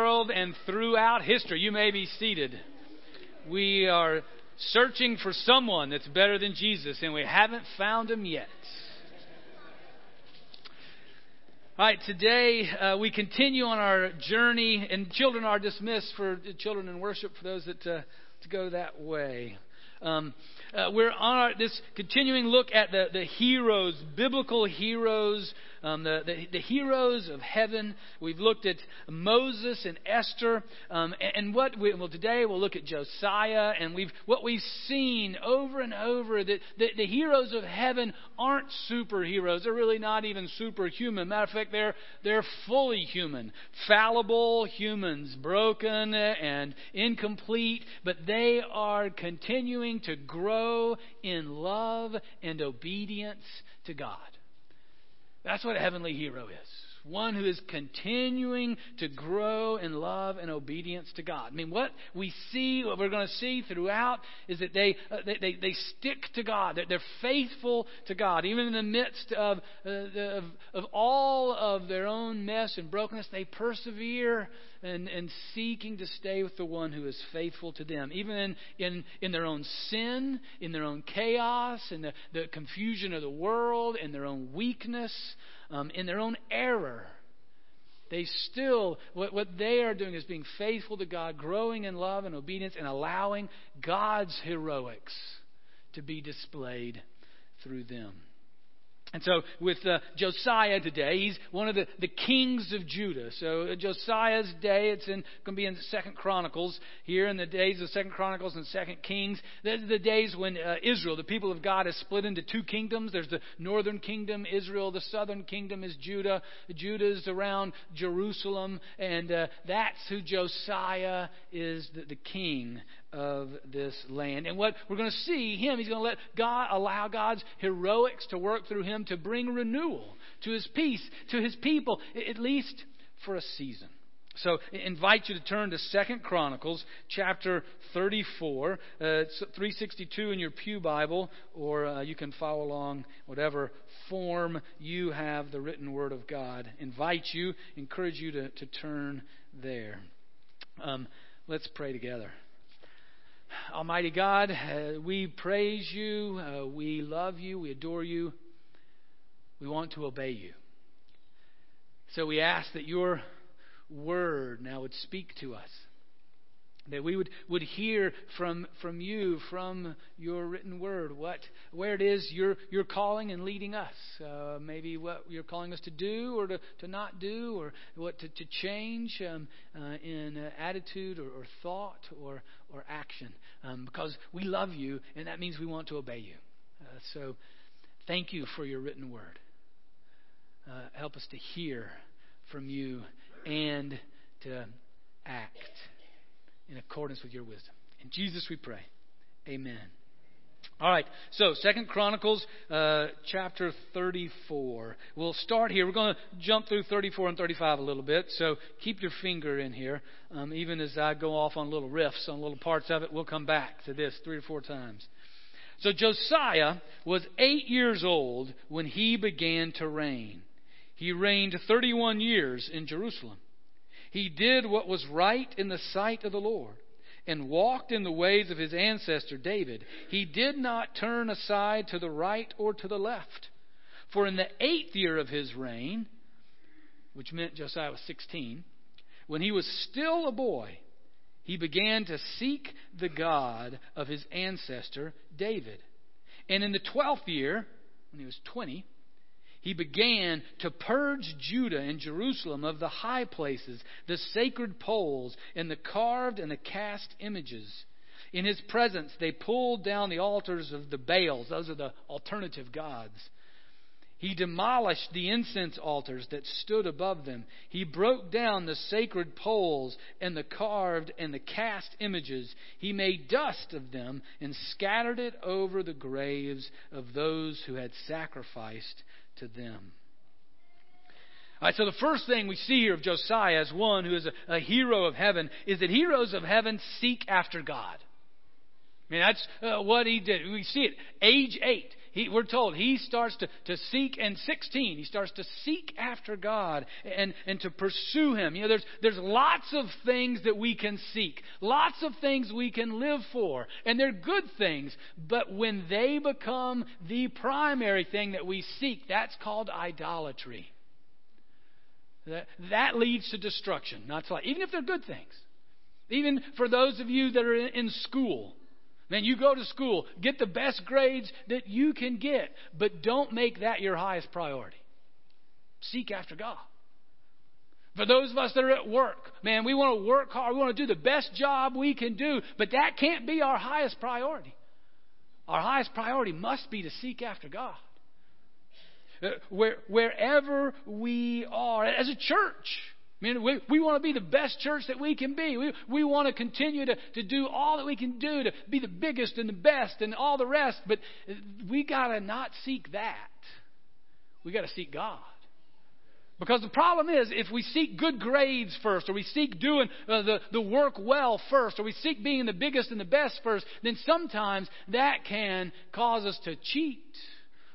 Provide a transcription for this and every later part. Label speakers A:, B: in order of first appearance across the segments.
A: world and throughout history. You may be seated. We are searching for someone that's better than Jesus, and we haven't found him yet. All right, today uh, we continue on our journey, and children are dismissed for children in worship for those that uh, to go that way. Um, uh, we're on our, this continuing look at the, the heroes, biblical heroes um, the, the, the, heroes of heaven. We've looked at Moses and Esther. Um, and, and, what we, well, today we'll look at Josiah. And we've, what we've seen over and over that the, the heroes of heaven aren't superheroes. They're really not even superhuman. Matter of fact, they're, they're fully human, fallible humans, broken and incomplete, but they are continuing to grow in love and obedience to God. That's what a heavenly hero is. One who is continuing to grow in love and obedience to God. I mean, what we see, what we're going to see throughout, is that they, uh, they, they, they, stick to God. They're, they're, faithful to God. Even in the midst of, uh, of, of all of their own mess and brokenness, they persevere and, and seeking to stay with the one who is faithful to them. Even in, in, in their own sin, in their own chaos, in the, the confusion of the world, in their own weakness, um, in their own error. They still, what, what they are doing is being faithful to God, growing in love and obedience, and allowing God's heroics to be displayed through them. And so, with uh, Josiah today, he's one of the, the kings of Judah. So, uh, Josiah's day, it's in, going to be in Second Chronicles here in the days of Second Chronicles and Second Kings. Are the days when uh, Israel, the people of God, is split into two kingdoms. There's the northern kingdom, Israel. The southern kingdom is Judah. Judah is around Jerusalem, and uh, that's who Josiah is, the, the king of this land. And what we're going to see him, he's going to let God allow God's heroics to work through him to bring renewal to his peace, to his people, at least for a season. So I invite you to turn to Second Chronicles chapter 34. Uh, it's 362 in your Pew Bible, or uh, you can follow along whatever form you have the written Word of God. Invite you, encourage you to, to turn there. Um, let's pray together. Almighty God, uh, we praise you, uh, we love you, we adore you, we want to obey you. So we ask that your word now would speak to us. That we would, would hear from, from you, from your written word, what where it is you're, you're calling and leading us. Uh, maybe what you're calling us to do or to, to not do, or what to, to change um, uh, in uh, attitude or, or, thought or, or action. Um, because we love you, and that means we want to obey you. Uh, so thank you for your written word. Uh, help us to hear from you and to act in accordance with your wisdom. In Jesus we pray. Amen. All right, so Second Chronicles uh, chapter 34. We'll start here. We're going to jump through 34 and 35 a little bit, so keep your finger in here. Um, even as I go off on little riffs on little parts of it, we'll come back to this three or four times. So Josiah was eight years old when he began to reign. He reigned 31 years in Jerusalem. He did what was right in the sight of the Lord and walked in the ways of his ancestor David. He did not turn aside to the right or to the left. For in the eighth year of his reign, which meant Josiah was 16, when he was still a boy, he began to seek the God of his ancestor David. And in the twelfth year, when he was 20, he began to purge Judah and Jerusalem of the high places, the sacred poles, and the carved and the cast images. In his presence, they pulled down the altars of the Baals. Those are the alternative gods. He demolished the incense altars that stood above them. He broke down the sacred poles and the carved and the cast images. He made dust of them and scattered it over the graves of those who had sacrificed to them. All right, so the first thing we see here of Josiah as one who is a, a hero of heaven is that heroes of heaven seek after God. I mean, that's uh, what he did. We see it. Age eight, he, we're told he starts to, to seek, and 16, he starts to seek after God and, and to pursue him. You know, there's, there's lots of things that we can seek, lots of things we can live for, and they're good things, but when they become the primary thing that we seek, that's called idolatry. That, that leads to destruction, not to life, even if they're good things. Even for those of you that are in, in school, Man, you go to school, get the best grades that you can get, but don't make that your highest priority. Seek after God. For those of us that are at work, man, we want to work hard. We want to do the best job we can do, but that can't be our highest priority. Our highest priority must be to seek after God. Uh, where, wherever we are, as a church, I mean, we, we want to be the best church that we can be. We, we want to continue to, to do all that we can do to be the biggest and the best and all the rest, but we got to not seek that. We got to seek God. Because the problem is, if we seek good grades first, or we seek doing uh, the, the work well first, or we seek being the biggest and the best first, then sometimes that can cause us to cheat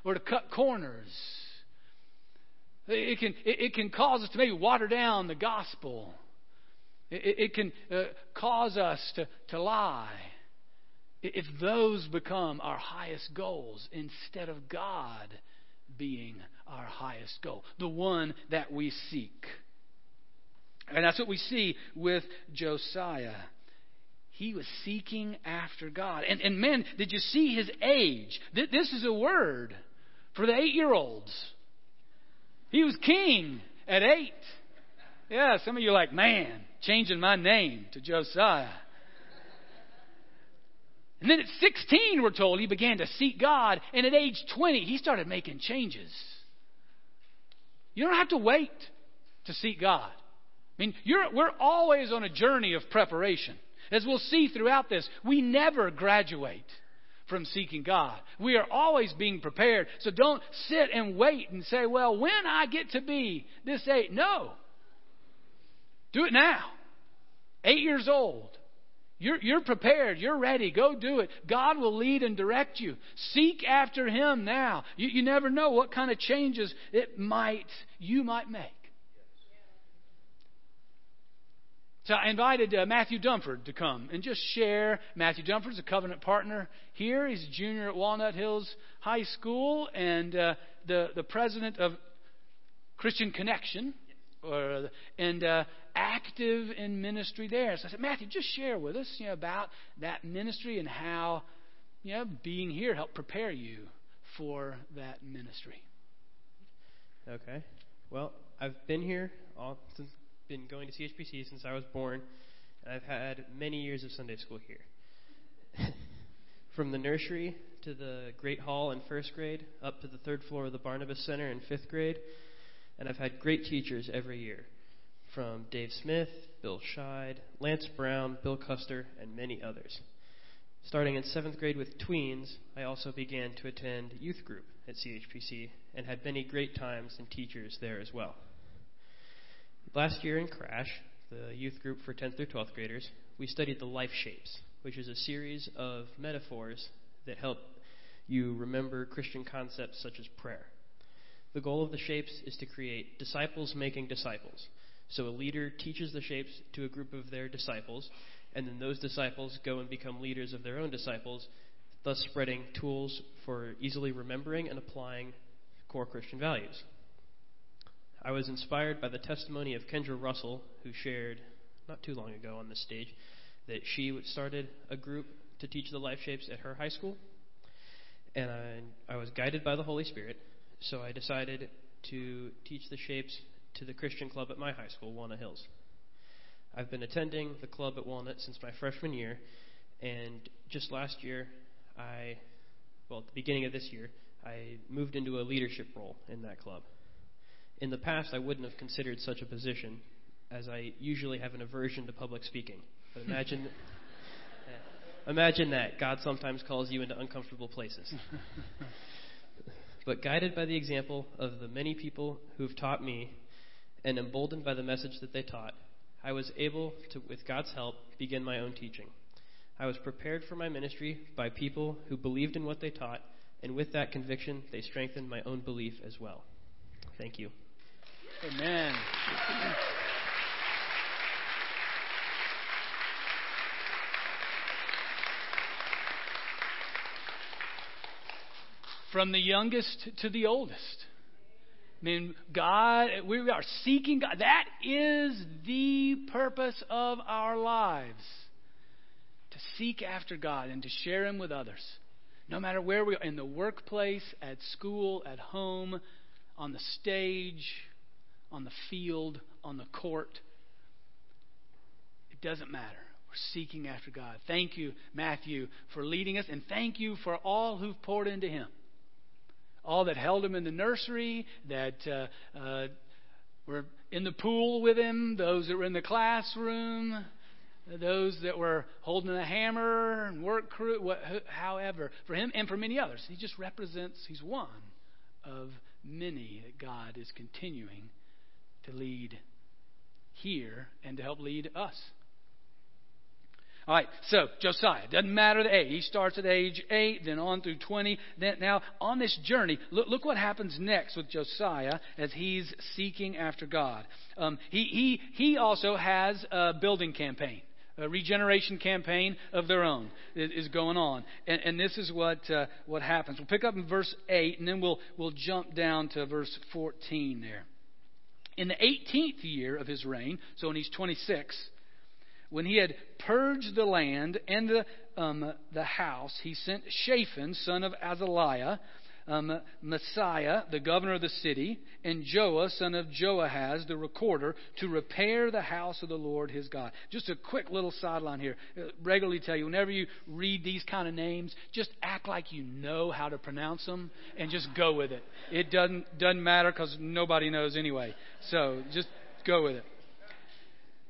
A: or to cut corners it can, it, can cause us to maybe water down the gospel. It, it can uh, cause us to, to lie. If those become our highest goals instead of God being our highest goal, the one that we seek. And that's what we see with Josiah. He was seeking after God. And, and man, did you see his age? This is a word for the eight year olds. He was king at eight. Yeah, some of you are like, man, changing my name to Josiah. And then at 16, we're told, he began to seek God. And at age 20, he started making changes. You don't have to wait to seek God. I mean, we're always on a journey of preparation. As we'll see throughout this, we never graduate from seeking God. We are always being prepared. So don't sit and wait and say, well, when I get to be this age. No. Do it now. Eight years old. You're, you're prepared. You're ready. Go do it. God will lead and direct you. Seek after Him now. You, you never know what kind of changes it might you might make. So I invited uh, Matthew Dunford to come and just share. Matthew Dunford's a covenant partner here. He's a junior at Walnut Hills High School and uh, the, the president of Christian Connection or, and uh, active in ministry there. So I said, Matthew, just share with us you know, about that ministry and how you know, being here helped prepare you for that ministry.
B: Okay. Well, I've been here all since been going to CHPC since I was born, and I've had many years of Sunday school here. From the nursery to the Great Hall in first grade, up to the third floor of the Barnabas Center in fifth grade, and I've had great teachers every year. From Dave Smith, Bill Scheid, Lance Brown, Bill Custer, and many others. Starting in seventh grade with tweens, I also began to attend youth group at CHPC and had many great times and teachers there as well. Last year in Crash, the youth group for 10th through 12th graders, we studied the life shapes, which is a series of metaphors that help you remember Christian concepts such as prayer. The goal of the shapes is to create disciples making disciples. So a leader teaches the shapes to a group of their disciples, and then those disciples go and become leaders of their own disciples, thus spreading tools for easily remembering and applying core Christian values. I was inspired by the testimony of Kendra Russell, who shared not too long ago on this stage that she started a group to teach the life shapes at her high school. And I, I was guided by the Holy Spirit, so I decided to teach the shapes to the Christian club at my high school, Walnut Hills. I've been attending the club at Walnut since my freshman year, and just last year, I, well, at the beginning of this year, I moved into a leadership role in that club. In the past, I wouldn't have considered such a position, as I usually have an aversion to public speaking. But imagine, imagine that God sometimes calls you into uncomfortable places. but guided by the example of the many people who've taught me, and emboldened by the message that they taught, I was able to, with God's help, begin my own teaching. I was prepared for my ministry by people who believed in what they taught and with that conviction, they strengthened my own belief as well. Thank you.
A: Amen. From the youngest to the oldest. I mean, God, we are seeking God. That is the purpose of our lives to seek after God and to share Him with others. No matter where we are, in the workplace, at school, at home, on the stage, on the field, on the court. It doesn't matter. We're seeking after God. Thank you, Matthew, for leading us, and thank you for all who've poured into Him all that held him in the nursery, that uh, uh, were in the pool with him, those that were in the classroom, those that were holding the hammer and work crew, what, however, for him and for many others. He just represents, he's one of many that God is continuing to lead here and to help lead us. All right, so Josiah, doesn't matter the age. He starts at age 8, then on through 20. Then, now, on this journey, look, look what happens next with Josiah as he's seeking after God. Um, he, he, he also has a building campaign. A regeneration campaign of their own is going on, and, and this is what uh, what happens. We'll pick up in verse eight, and then we'll we'll jump down to verse fourteen there. In the 18th year of his reign, so when he's 26, when he had purged the land and the, um, the house, he sent Shaphan, son of Azaliah, um, Maaseiah, the governor of the city, and Joah, son of Joahaz, the recorder, to repair the house of the Lord his God. Just a quick little sideline here. I uh, regularly tell you, whenever you read these kind of names, just act like you know how to pronounce them and just go with it. It doesn't, doesn't matter because nobody knows anyway. So just go with it.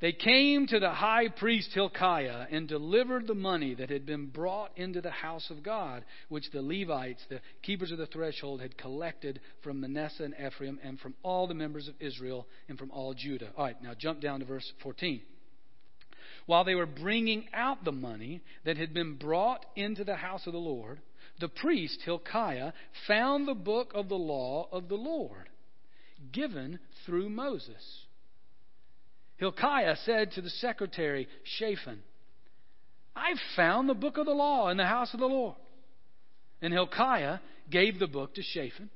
A: They came to the high priest Hilkiah and delivered the money that had been brought into the house of God, which the Levites, the keepers of the threshold, had collected from Manasseh and Ephraim and from all the members of Israel and from all Judah. All right, now jump down to verse 14. While they were bringing out the money that had been brought into the house of the Lord, the priest Hilkiah found the book of the law of the Lord, given through Moses. Hilkiah said to the secretary, Shaphan, I've found the book of the law in the house of the Lord. And Hilkiah gave the book to Shaphan.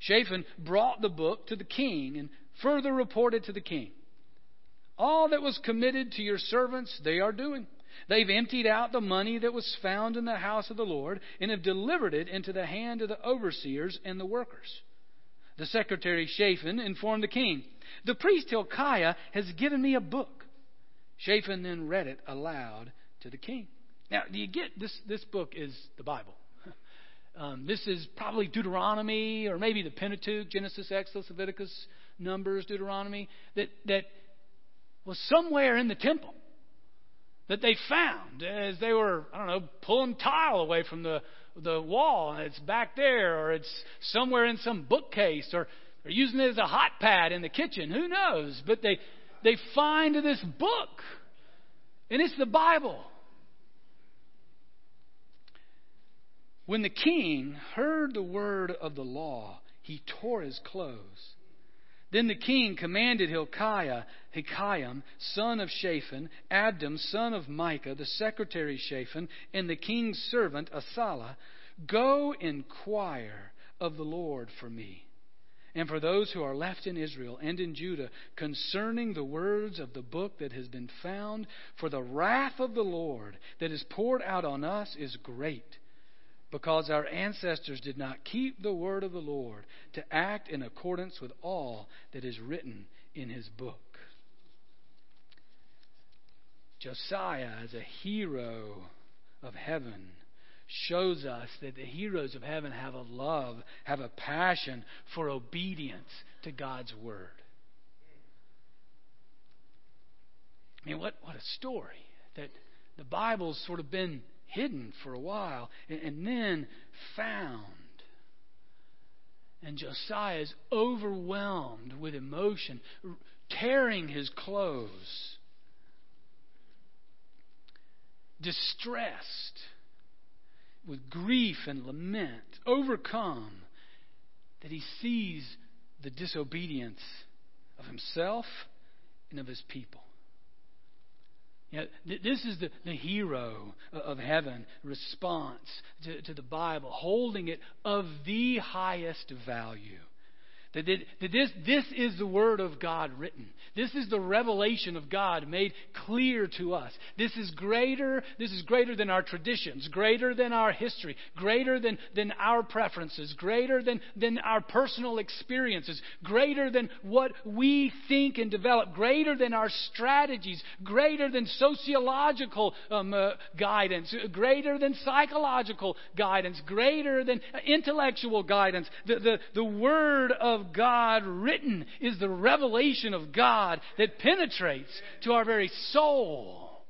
A: Shaphan brought the book to the king and further reported to the king. All that was committed to your servants, they are doing. They've emptied out the money that was found in the house of the Lord and have delivered it into the hand of the overseers and the workers. The secretary Shaphan informed the king, The priest Hilkiah has given me a book. Shaphan then read it aloud to the king. Now, do you get this? This book is the Bible. Um, this is probably Deuteronomy or maybe the Pentateuch, Genesis, Exodus, Leviticus, Numbers, Deuteronomy, that, that was somewhere in the temple that they found as they were, I don't know, pulling tile away from the the wall and it's back there or it's somewhere in some bookcase or they're using it as a hot pad in the kitchen. Who knows? But they, they find this book and it's the Bible. When the king heard the word of the law, he tore his clothes. Then the king commanded Hilkiah, Hilkiah, son of Shaphan, Abdon, son of Micah, the secretary Shaphan, and the king's servant Asaiah, Go inquire of the Lord for me and for those who are left in Israel and in Judah concerning the words of the book that has been found, for the wrath of the Lord that is poured out on us is great because our ancestors did not keep the word of the Lord to act in accordance with all that is written in his book. Josiah, as a hero of heaven, shows us that the heroes of heaven have a love, have a passion for obedience to God's word. I mean, what, what a story that the Bible's sort of been hidden for a while, and, and then found. And Josiah is overwhelmed with emotion, tearing his clothes, distressed, with grief and lament, overcome, that he sees the disobedience of himself and of his people. You know, this is the, the hero of heaven response to, to the Bible, holding it of the highest value. That, this, this is the Word of God written. This is the revelation of God made clear to us. This is greater, this is greater than our traditions, greater than our history, greater than, than our preferences, greater than, than our personal experiences, greater than what we think and develop, greater than our strategies, greater than sociological um, uh, guidance, greater than psychological guidance, greater than intellectual guidance. The, the, the Word of God written is the revelation of God that penetrates to our very soul.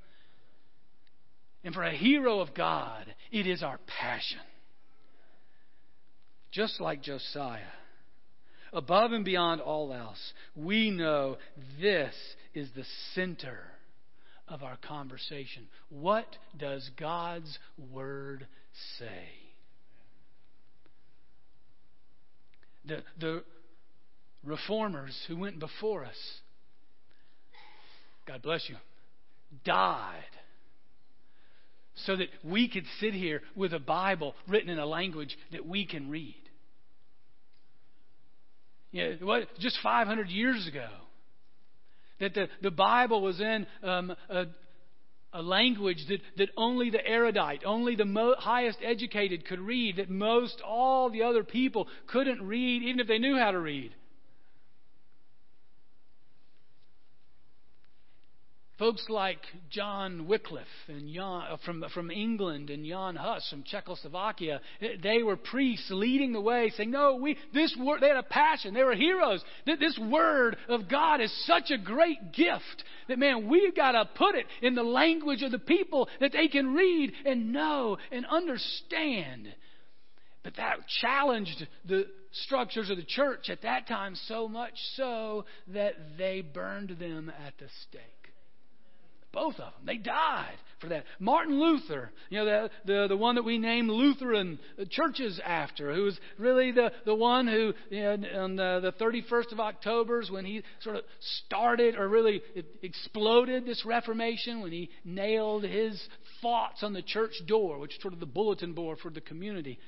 A: And for a hero of God, it is our passion. Just like Josiah. Above and beyond all else, we know this is the center of our conversation. What does God's Word say? The, the reformers who went before us, God bless you, died so that we could sit here with a Bible written in a language that we can read. Yeah, what, just 500 years ago, that the, the Bible was in um, a, a language that, that only the erudite, only the mo- highest educated could read, that most all the other people couldn't read, even if they knew how to read. Folks like John Wycliffe and Jan, uh, from, from England and Jan Hus from Czechoslovakia, eh, they were priests leading the way, saying, No, we, this word, they had a passion. They were heroes. This word of God is such a great gift that, man, we've got to put it in the language of the people that they can read and know and understand. But that challenged the structures of the church at that time so much so that they burned them at the stake. Both of them. They died for that. Martin Luther, you know, the, the, the one that we name Lutheran churches after, who was really the, the one who, you know, on the, the 31st of October, when he sort of started or really exploded this Reformation, when he nailed his thoughts on the church door, which is sort of the bulletin board for the community.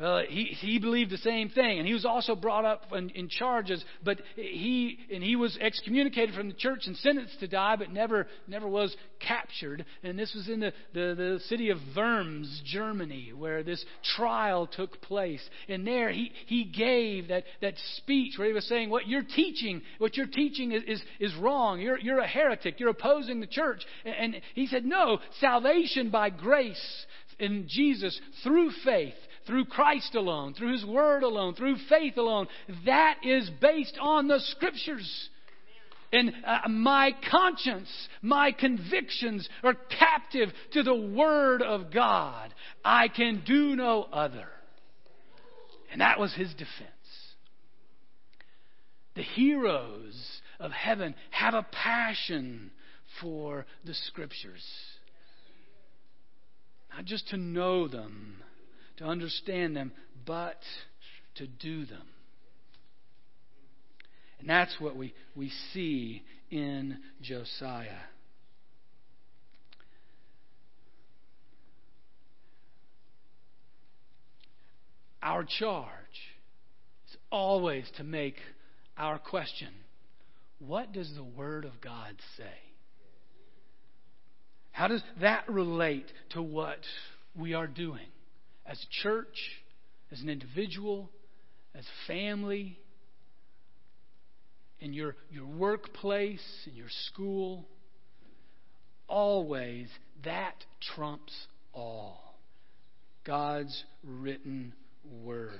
A: Uh, he, he believed the same thing, and he was also brought up in, in, charges. But he and he was excommunicated from the church and sentenced to die, but never never was captured. And this was in the, the, the city of Worms, Germany, where this trial took place. And there he he gave that that speech where he was saying, "What you're teaching, what you're teaching is is, is wrong. You're you're a heretic. You're opposing the church." And, and he said, "No, salvation by grace." In Jesus through faith through Christ alone, through His Word alone, through faith alone. That is based on the Scriptures. And uh, my conscience, my convictions are captive to the Word of God. I can do no other. And that was his defense. The heroes of heaven have a passion for the Scriptures. Not just to know them, to understand them, but to do them. And that's what we, we see in Josiah. Our charge is always to make our question what does the Word of God say? How does that relate to what we are doing? As a church, as an individual, as family, in your, your workplace, in your school. Always, that trumps all. God's written word.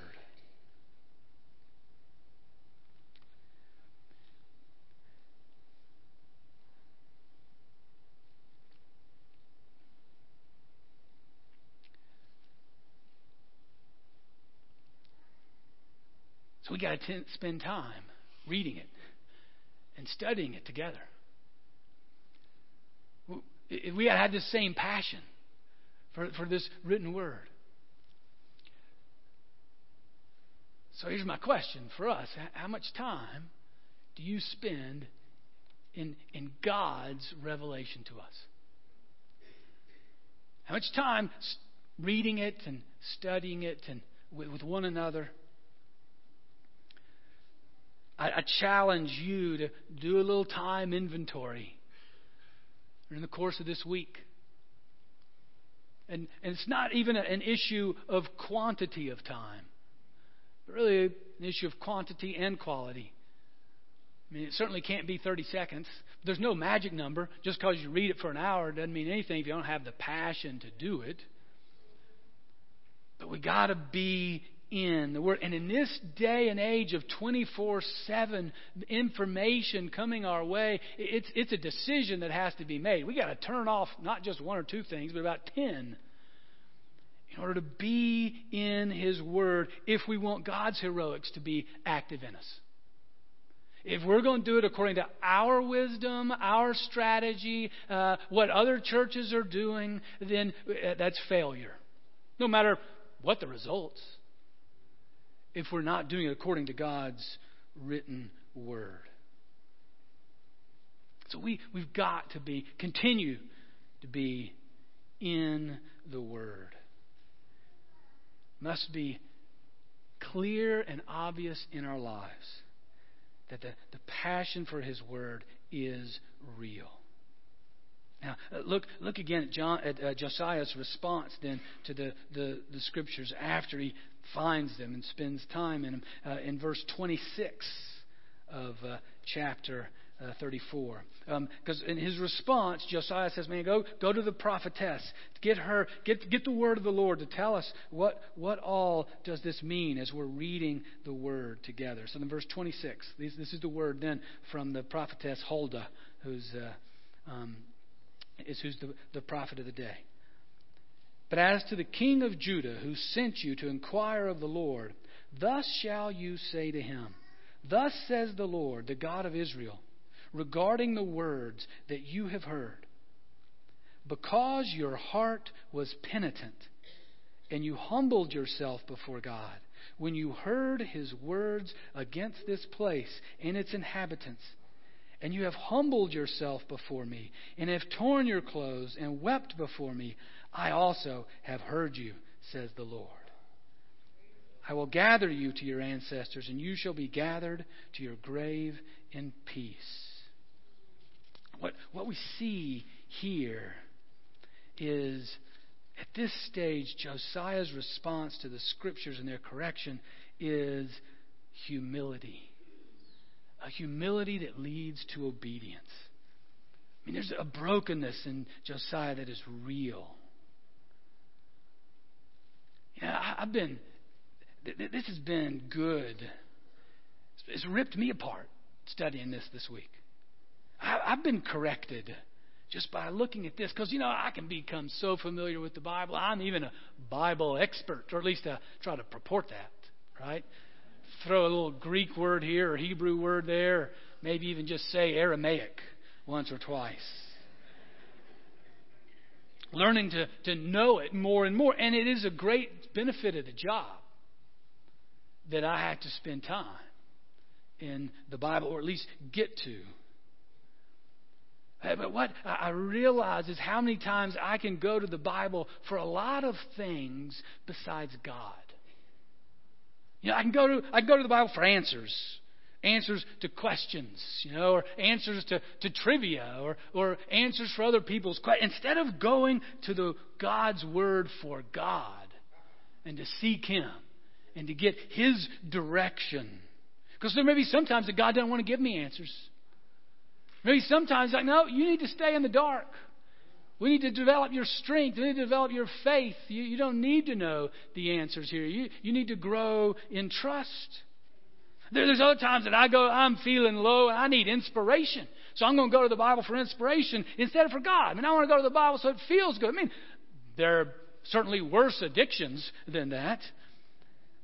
A: So we got to spend time reading it and studying it together. We got to have the same passion for, for this written word. So here's my question for us How much time do you spend in, in God's revelation to us? How much time reading it and studying it and with, with one another? I, I challenge you to do a little time inventory in the course of this week. And, and it's not even a, an issue of quantity of time, but really an issue of quantity and quality. I mean, it certainly can't be 30 seconds. There's no magic number. Just because you read it for an hour doesn't mean anything if you don't have the passion to do it. But we got to be in the Word. And in this day and age of 24 7 information coming our way, it's, it's a decision that has to be made. we got to turn off not just one or two things, but about 10 in order to be in His Word if we want God's heroics to be active in us. If we're going to do it according to our wisdom, our strategy, uh, what other churches are doing, then uh, that's failure. No matter what the results, if we're not doing it according to God's written word. So we, we've got to be, continue to be in the Word. Must be clear and obvious in our lives that the, the passion for His Word is real. Now, uh, look, look again at, John, at uh, Josiah's response then to the, the, the scriptures after he finds them and spends time in them. Uh, in verse 26 of uh, chapter uh, 34. Because um, in his response, Josiah says, Man, go, go to the prophetess. Get her, get, get the word of the Lord to tell us what, what all does this mean as we're reading the word together. So in verse 26, this, this is the word then from the prophetess Huldah, who's, uh, um, is who's the, the prophet of the day. But as to the king of Judah who sent you to inquire of the Lord, thus shall you say to him, Thus says the Lord, the God of Israel, regarding the words that you have heard. Because your heart was penitent, and you humbled yourself before God, when you heard his words against this place and its inhabitants, and you have humbled yourself before me, and have torn your clothes and wept before me, I also have heard you, says the Lord. I will gather you to your ancestors, and you shall be gathered to your grave in peace. What, what we see here is at this stage, Josiah's response to the scriptures and their correction is humility. A humility that leads to obedience. I mean, there's a brokenness in Josiah that is real. Yeah, I've been, this has been good. It's ripped me apart studying this this week. I've been corrected just by looking at this because, you know, I can become so familiar with the Bible. I'm even a Bible expert, or at least I try to purport that, right? Throw a little Greek word here or Hebrew word there, maybe even just say Aramaic once or twice learning to, to know it more and more. And it is a great benefit of the job that I have to spend time in the Bible, or at least get to. But what I realize is how many times I can go to the Bible for a lot of things besides God. You know, I can go to I can go to the Bible for answers answers to questions, you know, or answers to, to trivia, or, or answers for other people's questions. Instead of going to the God's Word for God and to seek Him and to get His direction. Because there may be sometimes that God doesn't want to give me answers. Maybe sometimes like, no, you need to stay in the dark. We need to develop your strength. We need to develop your faith. You, you don't need to know the answers here. You, you need to grow in trust. There's other times that I go, I'm feeling low and I need inspiration. So I'm going to go to the Bible for inspiration instead of for God. I mean, I want to go to the Bible so it feels good. I mean, there are certainly worse addictions than that.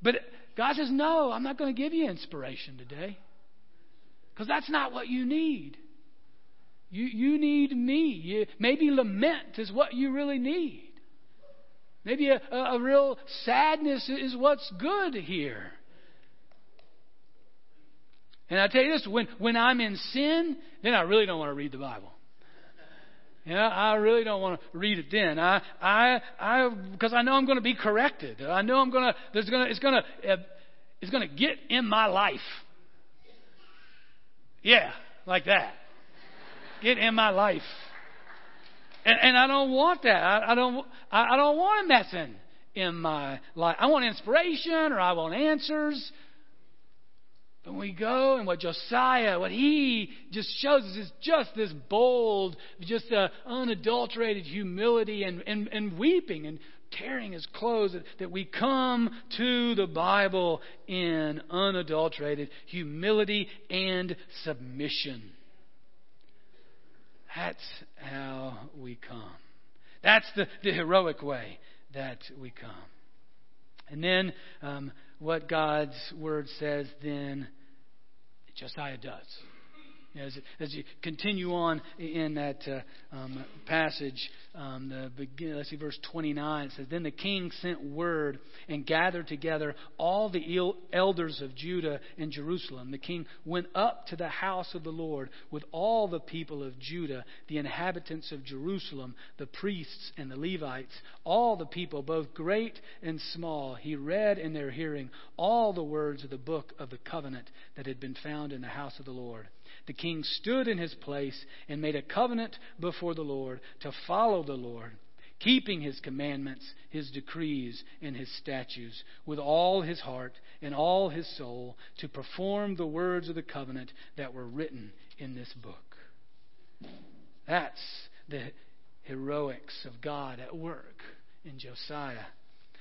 A: But God says, no, I'm not going to give you inspiration today. Because that's not what you need. You, you need me. You, maybe lament is what you really need. Maybe a, a, a real sadness is what's good here. And I tell you this, when, when I'm in sin, then I really don't want to read the Bible. Yeah, I really don't want to read it then. I, I, I, because I know I'm going to be corrected. I know I'm going to, there's going to, it's going to, uh, it's going to get in my life. Yeah, like that. Get in my life. And, and I don't want that. I, I don't, I, I don't want messing in my life. I want inspiration or I want answers. But when we go and what Josiah, what he just shows us is just this bold, just uh, unadulterated humility and, and, and weeping and tearing his clothes, that, that we come to the Bible in unadulterated humility and submission. That's how we come. That's the, the heroic way that we come. And then um, what God's word says, then Josiah does. As, as you continue on in that uh, um, passage, um, the begin, let's see, verse 29 it says, Then the king sent word and gathered together all the elders of Judah and Jerusalem. The king went up to the house of the Lord with all the people of Judah, the inhabitants of Jerusalem, the priests and the Levites, all the people, both great and small. He read in their hearing all the words of the book of the covenant that had been found in the house of the Lord the king stood in his place and made a covenant before the Lord to follow the Lord, keeping his commandments, his decrees, and his statutes with all his heart and all his soul to perform the words of the covenant that were written in this book. That's the heroics of God at work in Josiah.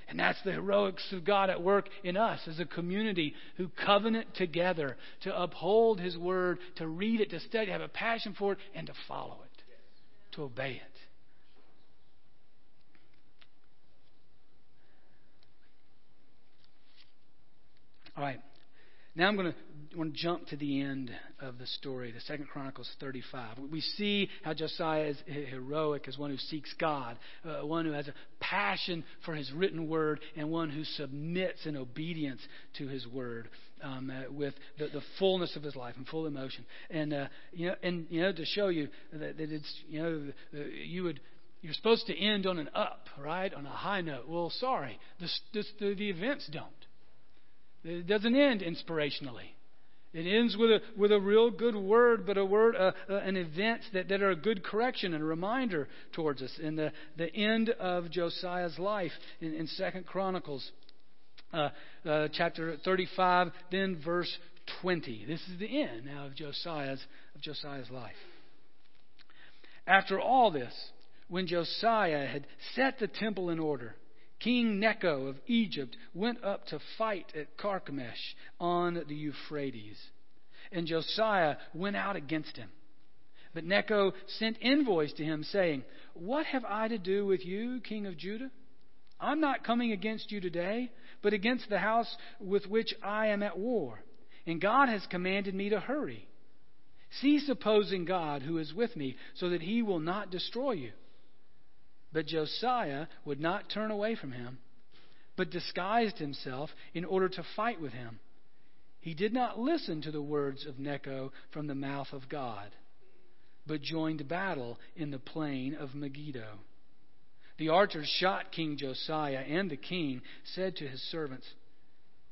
A: And that's the heroics of God at work in us as a community who covenant together to uphold His Word, to read it, to study, have a passion for it, and to follow it, to obey it. All right. Now I'm going to want to jump to the end of the story, the Second Chronicles 35. We see how Josiah is heroic as one who seeks God, uh, one who has a passion for his written word, and one who submits in obedience to his word. Um, uh, with the, the fullness of his life and full emotion, and uh, you know, and you know, to show you that, that it's you know, you would you're supposed to end on an up, right, on a high note. Well, sorry, the, the events don't. It doesn't end inspirationally. It ends with a, with a real good word, but a word, uh, uh, an event that, that are a good correction and a reminder towards us. In the, the end of Josiah's life in, in 2 Chronicles, uh, uh, chapter 35, then verse 20. This is the end now of Josiah's, of Josiah's life. After all this, when Josiah had set the temple in order, King Necho of Egypt went up to fight at Carchemish on the Euphrates. And Josiah went out against him. But Necho sent envoys to him, saying, What have I to do with you, king of Judah? I'm not coming against you today, but against the house with which I am at war. And God has commanded me to hurry. Cease opposing God who is with me, so that he will not destroy you. But Josiah would not turn away from him, but disguised himself in order to fight with him. He did not listen to the words of Necho from the mouth of God, but joined battle in the plain of Megiddo. The archers shot King Josiah, and the king said to his servants,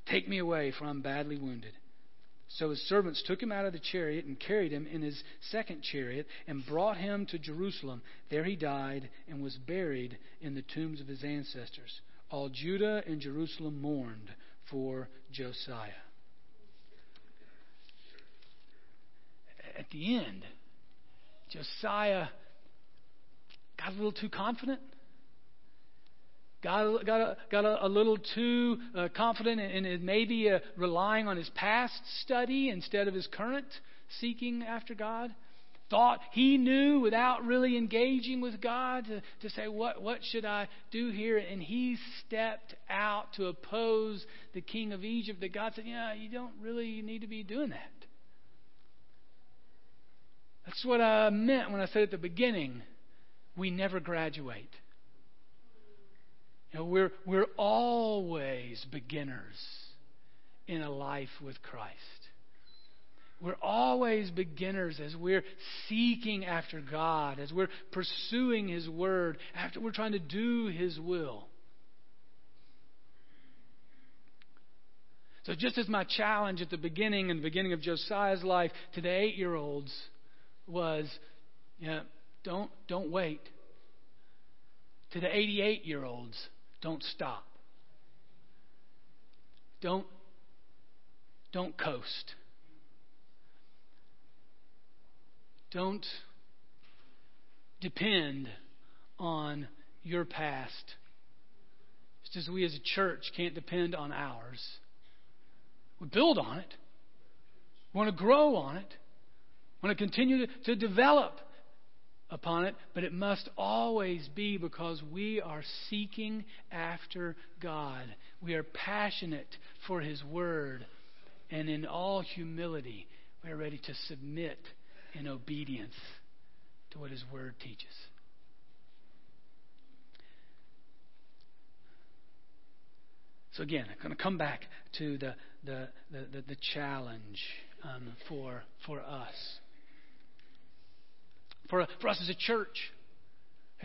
A: Take me away, for I'm badly wounded. So his servants took him out of the chariot and carried him in his second chariot and brought him to Jerusalem. There he died and was buried in the tombs of his ancestors. All Judah and Jerusalem mourned for Josiah. At the end, Josiah got a little too confident got, got, a, got a, a little too uh, confident and maybe uh, relying on his past study instead of his current seeking after God. Thought he knew without really engaging with God to, to say, what, what should I do here? And he stepped out to oppose the king of Egypt that God said, Yeah, you don't really need to be doing that. That's what I meant when I said at the beginning we never graduate. You know, we're, we're always beginners in a life with Christ. We're always beginners as we're seeking after God, as we're pursuing His Word, after we're trying to do His will. So, just as my challenge at the beginning and the beginning of Josiah's life to the eight year olds was, you know, don't, don't wait. To the 88 year olds, don't stop. Don't, don't coast. Don't depend on your past. Just as we as a church can't depend on ours. We build on it. We want to grow on it. We want to continue to, to develop upon it, but it must always be because we are seeking after God. We are passionate for His Word, and in all humility, we are ready to submit in obedience to what His Word teaches. So again, I'm going to come back to the the the, the, the challenge um, for for us, for for us as a church.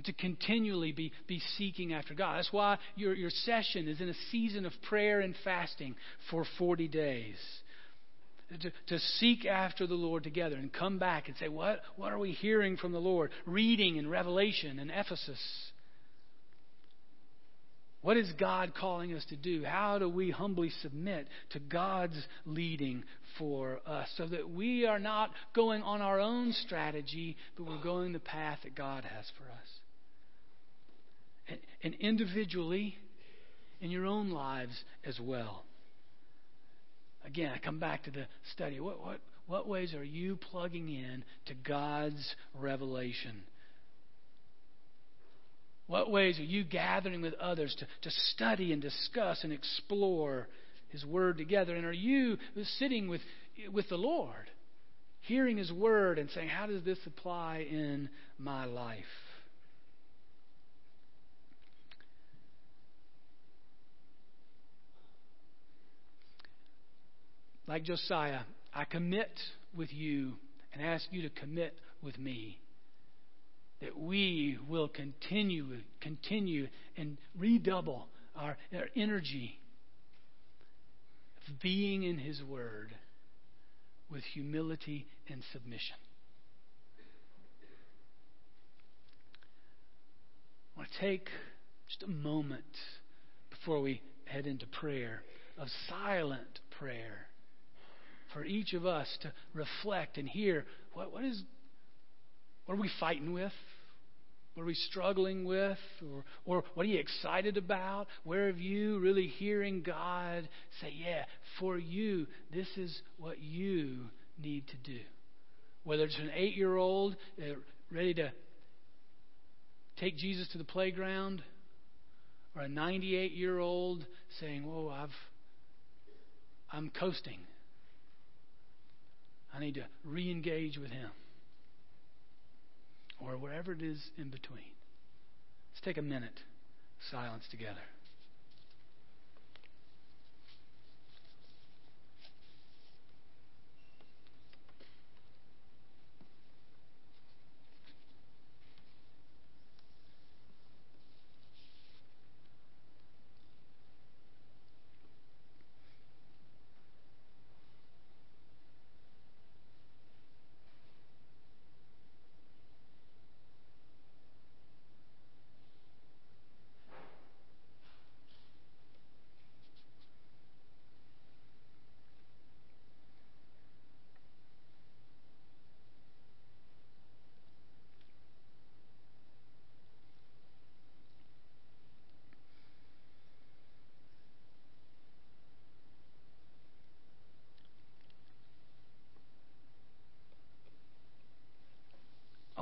A: To continually be, be seeking after God. That's why your, your session is in a season of prayer and fasting for 40 days to, to seek after the Lord together and come back and say, what, what are we hearing from the Lord? Reading in Revelation and Ephesus. What is God calling us to do? How do we humbly submit to God's leading for us so that we are not going on our own strategy, but we're going the path that God has for us? And, and individually, in your own lives as well. Again, I come back to the study. What, what, what ways are you plugging in to God's revelation? What ways are you gathering with others to, to study and discuss and explore His Word together? And are you sitting with, with the Lord, hearing His Word and saying, How does this apply in my life? like Josiah, I commit with you and ask you to commit with me. That we will continue, continue and redouble our, our energy of being in His Word with humility and submission. I want to take just a moment before we head into prayer of silent prayer for each of us to reflect and hear what, what is what are we fighting with? What are we struggling with? Or, or what are you excited about? Where have you really hearing God say, Yeah, for you, this is what you need to do? Whether it's an eight year old uh, ready to take Jesus to the playground, or a 98 year old saying, Whoa, I've, I'm coasting. I need to re engage with Him. Or wherever it is in between. Let's take a minute, silence together.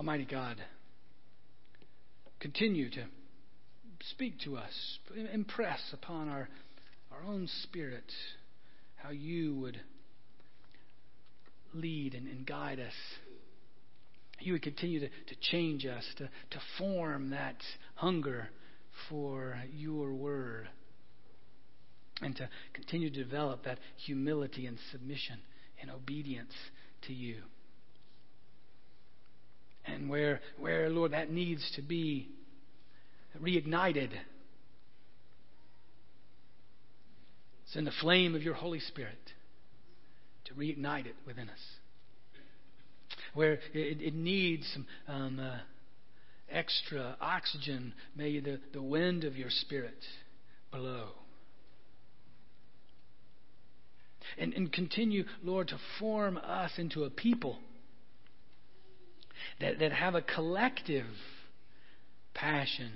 A: Almighty God, continue to speak to us, impress upon our, our own spirit how you would lead and, and guide us. You would continue to, to change us, to, to form that hunger for your word and to continue to develop that humility and submission and obedience to you. And where, where, Lord, that needs to be reignited. Send the flame of your Holy Spirit to reignite it within us. Where it, it needs some um, uh, extra oxygen, may the, the wind of your Spirit blow. And, and continue, Lord, to form us into a people that, that have a collective passion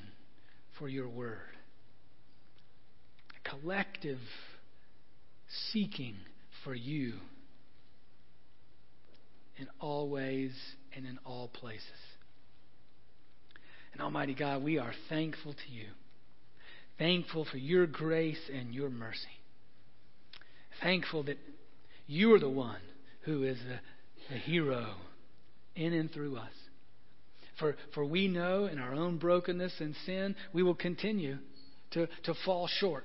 A: for your word, a collective seeking for you in all ways and in all places. And Almighty God, we are thankful to you, thankful for your grace and your mercy, thankful that you are the one who is the, the hero in and through us. For, for we know in our own brokenness and sin, we will continue to, to fall short.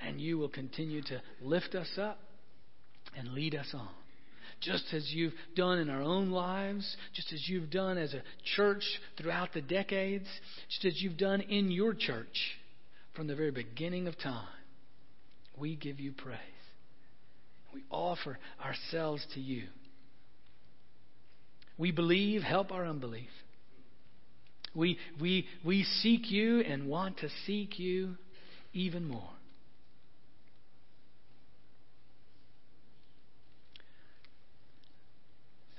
A: And you will continue to lift us up and lead us on. Just as you've done in our own lives, just as you've done as a church throughout the decades, just as you've done in your church from the very beginning of time, we give you praise. We offer ourselves to you. We believe, help our unbelief. We, we, we seek you and want to seek you even more.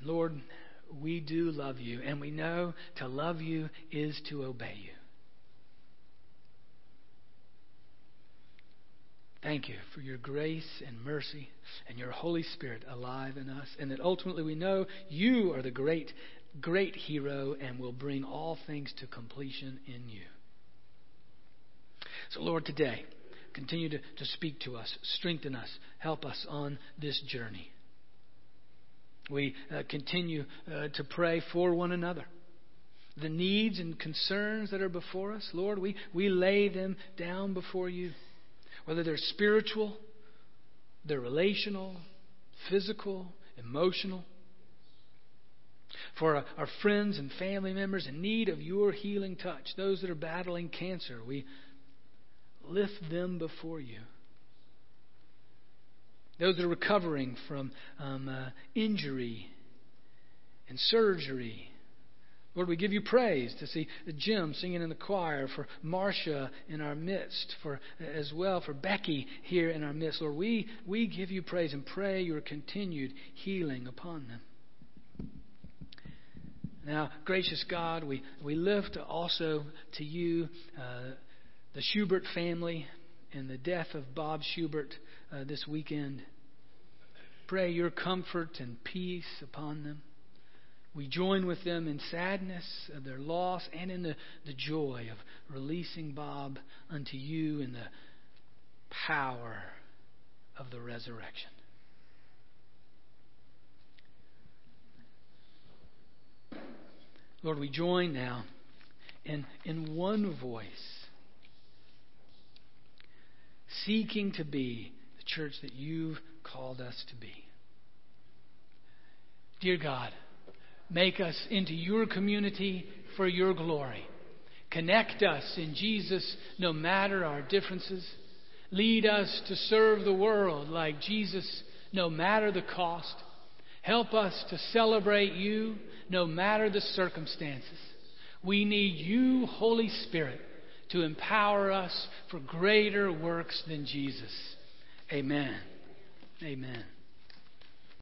A: Lord, we do love you, and we know to love you is to obey you. Thank you for your grace and mercy and your Holy Spirit alive in us, and that ultimately we know you are the great, great hero and will bring all things to completion in you. So, Lord, today, continue to, to speak to us, strengthen us, help us on this journey. We uh, continue uh, to pray for one another. The needs and concerns that are before us, Lord, we, we lay them down before you whether they're spiritual, they're relational, physical, emotional. For our friends and family members in need of your healing touch, those that are battling cancer, we lift them before you. Those that are recovering from um, uh, injury and surgery Lord, we give you praise to see Jim singing in the choir, for Marcia in our midst, for as well for Becky here in our midst. Lord, we, we give you praise and pray your continued healing upon them. Now, gracious God, we, we lift also to you uh, the Schubert family and the death of Bob Schubert uh, this weekend. Pray your comfort and peace upon them. We join with them in sadness of their loss and in the, the joy of releasing Bob unto you in the power of the resurrection. Lord, we join now in, in one voice, seeking to be the church that you've called us to be. Dear God, Make us into your community for your glory. Connect us in Jesus no matter our differences. Lead us to serve the world like Jesus no matter the cost. Help us to celebrate you no matter the circumstances. We need you, Holy Spirit, to empower us for greater works than Jesus. Amen. Amen.